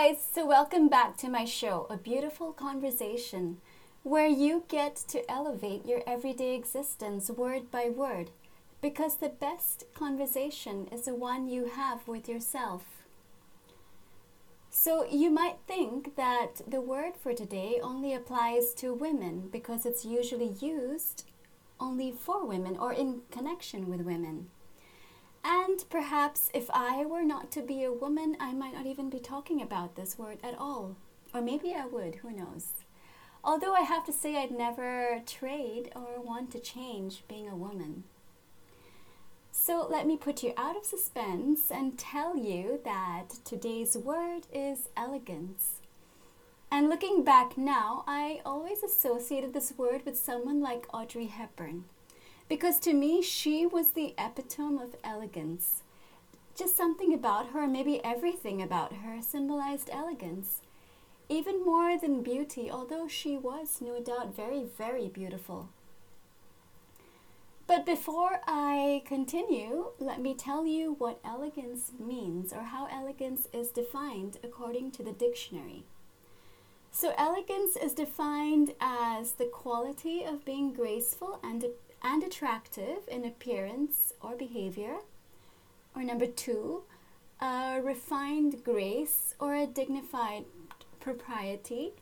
guys, so welcome back to my show, A Beautiful Conversation, where you get to elevate your everyday existence word by word, because the best conversation is the one you have with yourself. So, you might think that the word for today only applies to women because it's usually used only for women or in connection with women. And perhaps if I were not to be a woman, I might not even be talking about this word at all. Or maybe I would, who knows. Although I have to say, I'd never trade or want to change being a woman. So let me put you out of suspense and tell you that today's word is elegance. And looking back now, I always associated this word with someone like Audrey Hepburn. Because to me, she was the epitome of elegance. Just something about her, maybe everything about her, symbolized elegance. Even more than beauty, although she was no doubt very, very beautiful. But before I continue, let me tell you what elegance means or how elegance is defined according to the dictionary. So, elegance is defined as the quality of being graceful and and attractive in appearance or behavior. Or number two, a refined grace or a dignified propriety.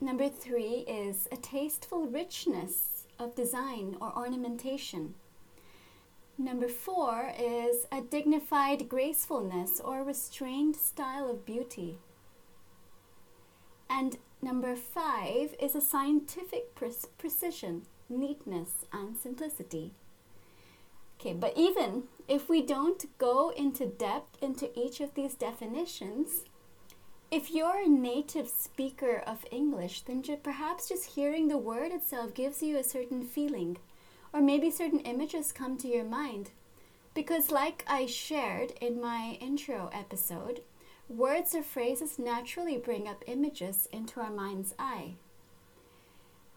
Number three is a tasteful richness of design or ornamentation. Number four is a dignified gracefulness or restrained style of beauty. And number five is a scientific pre- precision neatness, and simplicity. Okay, but even if we don't go into depth into each of these definitions, if you're a native speaker of English, then perhaps just hearing the word itself gives you a certain feeling, or maybe certain images come to your mind. Because, like I shared in my intro episode, words or phrases naturally bring up images into our mind's eye.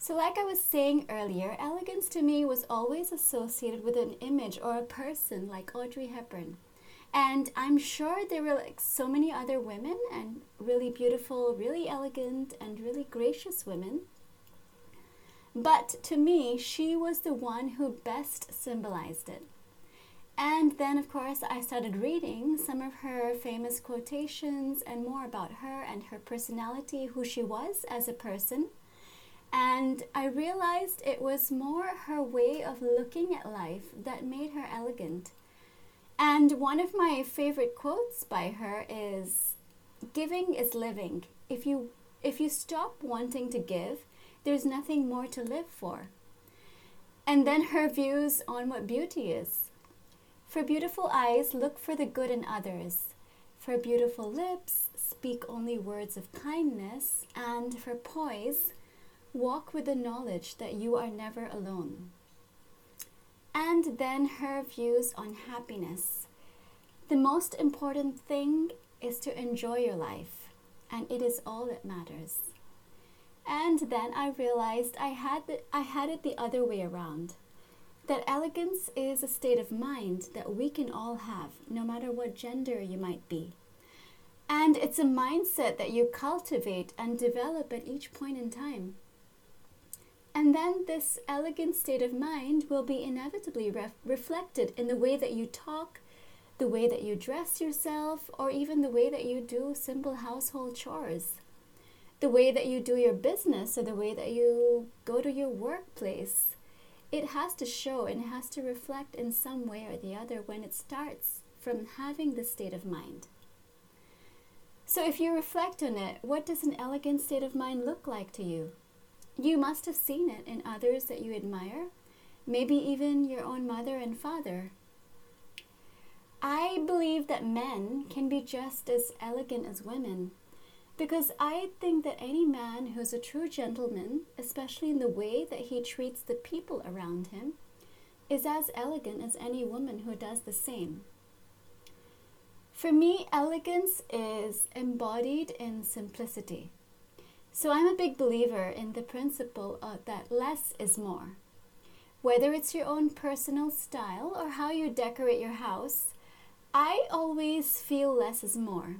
So, like I was saying earlier, elegance to me was always associated with an image or a person like Audrey Hepburn. And I'm sure there were like so many other women and really beautiful, really elegant, and really gracious women. But to me, she was the one who best symbolized it. And then, of course, I started reading some of her famous quotations and more about her and her personality, who she was as a person. And I realized it was more her way of looking at life that made her elegant. And one of my favorite quotes by her is giving is living. If you if you stop wanting to give, there's nothing more to live for. And then her views on what beauty is. For beautiful eyes, look for the good in others. For beautiful lips, speak only words of kindness. And for poise, Walk with the knowledge that you are never alone. And then her views on happiness. The most important thing is to enjoy your life, and it is all that matters. And then I realized I had, the, I had it the other way around. That elegance is a state of mind that we can all have, no matter what gender you might be. And it's a mindset that you cultivate and develop at each point in time. And then this elegant state of mind will be inevitably ref- reflected in the way that you talk, the way that you dress yourself, or even the way that you do simple household chores. The way that you do your business or the way that you go to your workplace. It has to show and it has to reflect in some way or the other when it starts from having this state of mind. So, if you reflect on it, what does an elegant state of mind look like to you? You must have seen it in others that you admire, maybe even your own mother and father. I believe that men can be just as elegant as women because I think that any man who's a true gentleman, especially in the way that he treats the people around him, is as elegant as any woman who does the same. For me, elegance is embodied in simplicity. So I'm a big believer in the principle uh, that less is more. Whether it's your own personal style or how you decorate your house, I always feel less is more.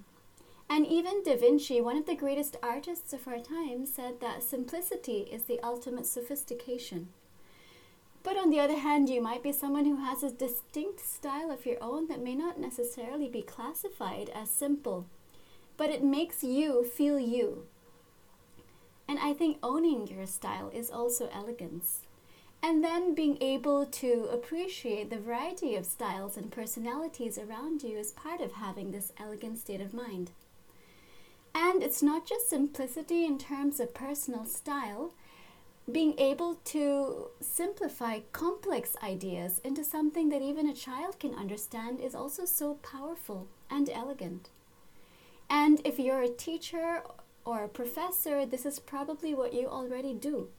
And even Da Vinci, one of the greatest artists of our time, said that simplicity is the ultimate sophistication. But on the other hand, you might be someone who has a distinct style of your own that may not necessarily be classified as simple, but it makes you feel you. And I think owning your style is also elegance. And then being able to appreciate the variety of styles and personalities around you is part of having this elegant state of mind. And it's not just simplicity in terms of personal style, being able to simplify complex ideas into something that even a child can understand is also so powerful and elegant. And if you're a teacher or a professor, this is probably what you already do.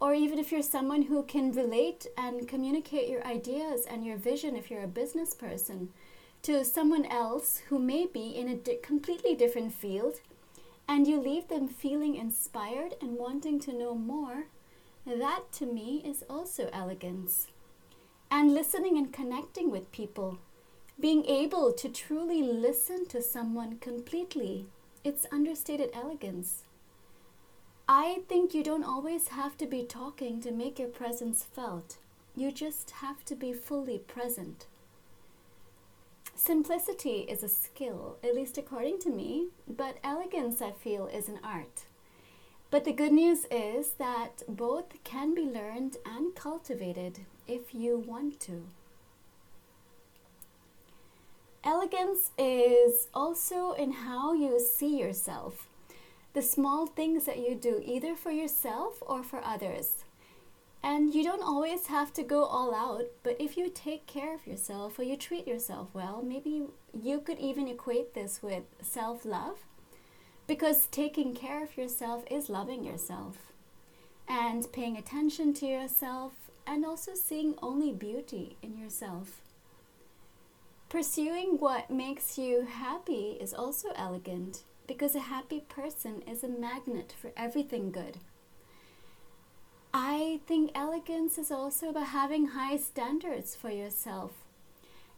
Or even if you're someone who can relate and communicate your ideas and your vision, if you're a business person, to someone else who may be in a di- completely different field and you leave them feeling inspired and wanting to know more, that to me is also elegance. And listening and connecting with people, being able to truly listen to someone completely, it's understated elegance. I think you don't always have to be talking to make your presence felt. You just have to be fully present. Simplicity is a skill, at least according to me, but elegance, I feel, is an art. But the good news is that both can be learned and cultivated if you want to. Elegance is also in how you see yourself, the small things that you do either for yourself or for others. And you don't always have to go all out, but if you take care of yourself or you treat yourself well, maybe you could even equate this with self love. Because taking care of yourself is loving yourself and paying attention to yourself and also seeing only beauty in yourself. Pursuing what makes you happy is also elegant because a happy person is a magnet for everything good. I think elegance is also about having high standards for yourself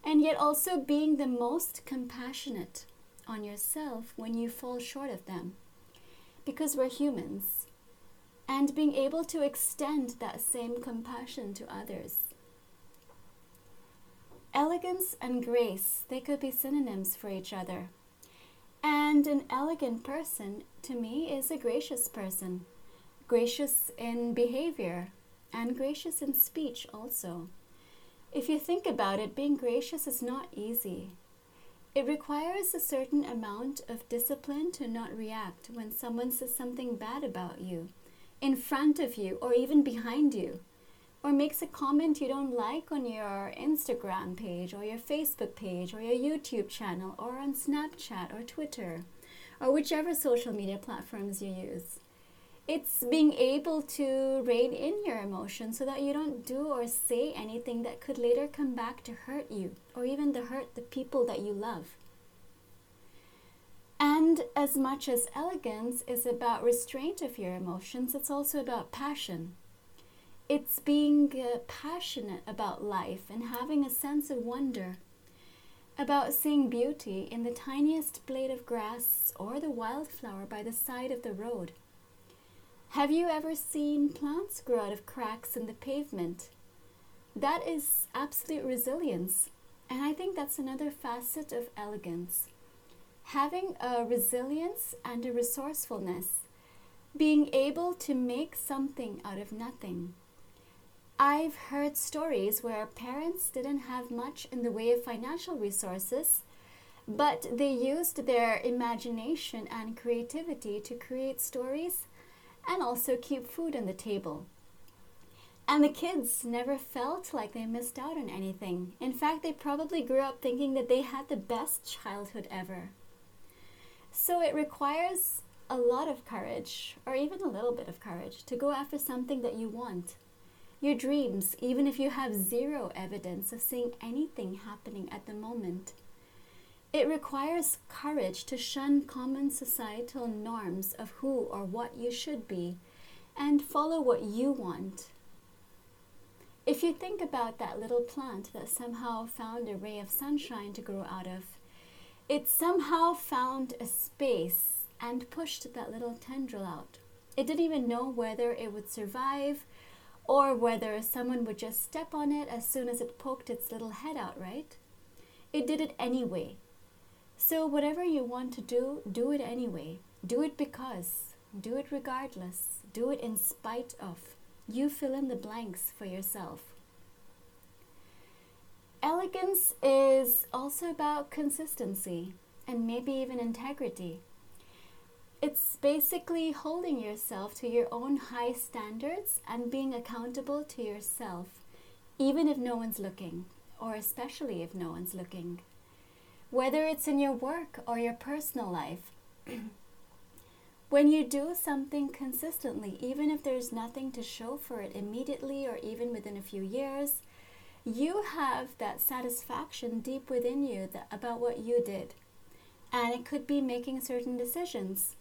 and yet also being the most compassionate on yourself when you fall short of them because we're humans and being able to extend that same compassion to others. Elegance and grace, they could be synonyms for each other. And an elegant person, to me, is a gracious person gracious in behavior, and gracious in speech also. If you think about it, being gracious is not easy. It requires a certain amount of discipline to not react when someone says something bad about you, in front of you, or even behind you, or makes a comment you don't like on your Instagram page, or your Facebook page, or your YouTube channel, or on Snapchat or Twitter, or whichever social media platforms you use it's being able to rein in your emotions so that you don't do or say anything that could later come back to hurt you or even to hurt the people that you love. And as much as elegance is about restraint of your emotions, it's also about passion. It's being uh, passionate about life and having a sense of wonder, about seeing beauty in the tiniest blade of grass or the wildflower by the side of the road have you ever seen plants grow out of cracks in the pavement? That is absolute resilience. And I think that's another facet of elegance. Having a resilience and a resourcefulness, being able to make something out of nothing. I've heard stories where parents didn't have much in the way of financial resources, but they used their imagination and creativity to create stories and also keep food on the table. And the kids never felt like they missed out on anything. In fact, they probably grew up thinking that they had the best childhood ever. So it requires a lot of courage, or even a little bit of courage, to go after something that you want. Your dreams, even if you have zero evidence of seeing anything happening at the moment. It requires courage to shun common societal norms of who or what you should be and follow what you want. If you think about that little plant that somehow found a ray of sunshine to grow out of, it somehow found a space and pushed that little tendril out. It didn't even know whether it would survive or whether someone would just step on it as soon as it poked its little head out, right? It did it anyway. So, whatever you want to do, do it anyway. Do it because. Do it regardless. Do it in spite of. You fill in the blanks for yourself. Elegance is also about consistency and maybe even integrity. It's basically holding yourself to your own high standards and being accountable to yourself, even if no one's looking, or especially if no one's looking. Whether it's in your work or your personal life, when you do something consistently, even if there's nothing to show for it immediately or even within a few years, you have that satisfaction deep within you that, about what you did. And it could be making certain decisions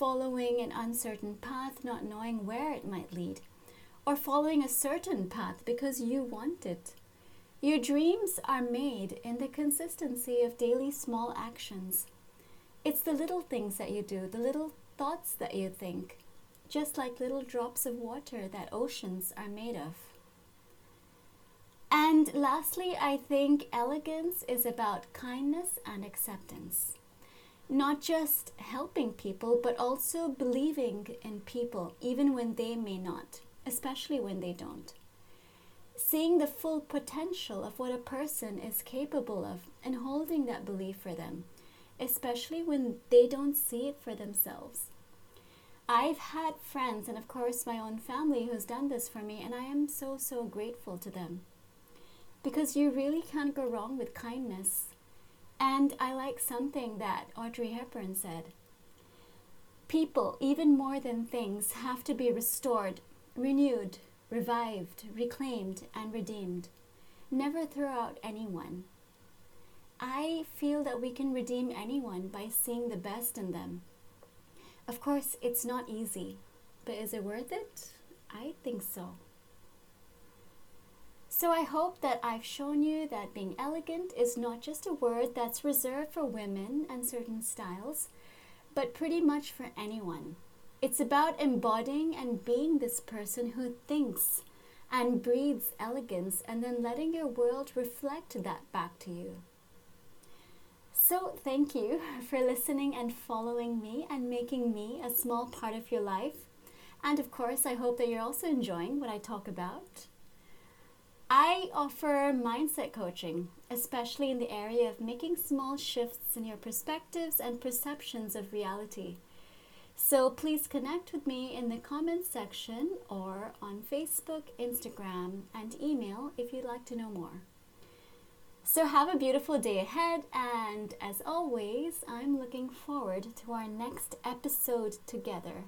following an uncertain path, not knowing where it might lead, or following a certain path because you want it. Your dreams are made in the consistency of daily small actions. It's the little things that you do, the little thoughts that you think, just like little drops of water that oceans are made of. And lastly, I think elegance is about kindness and acceptance not just helping people, but also believing in people, even when they may not, especially when they don't. Seeing the full potential of what a person is capable of and holding that belief for them, especially when they don't see it for themselves. I've had friends and, of course, my own family who's done this for me, and I am so, so grateful to them. Because you really can't go wrong with kindness and I like something that Audrey Hepburn said. People, even more than things, have to be restored, renewed, revived, reclaimed, and redeemed. Never throw out anyone. I feel that we can redeem anyone by seeing the best in them. Of course, it's not easy, but is it worth it? I think so. So I hope that I've shown you that being elegant is not just a word that's reserved for women and certain styles, but pretty much for anyone. It's about embodying and being this person who thinks and breathes elegance and then letting your world reflect that back to you. So, thank you for listening and following me and making me a small part of your life. And of course, I hope that you're also enjoying what I talk about. I offer mindset coaching, especially in the area of making small shifts in your perspectives and perceptions of reality. So please connect with me in the comments section or on Facebook, Instagram, and email if you'd like to know more. So have a beautiful day ahead, and as always, I'm looking forward to our next episode together.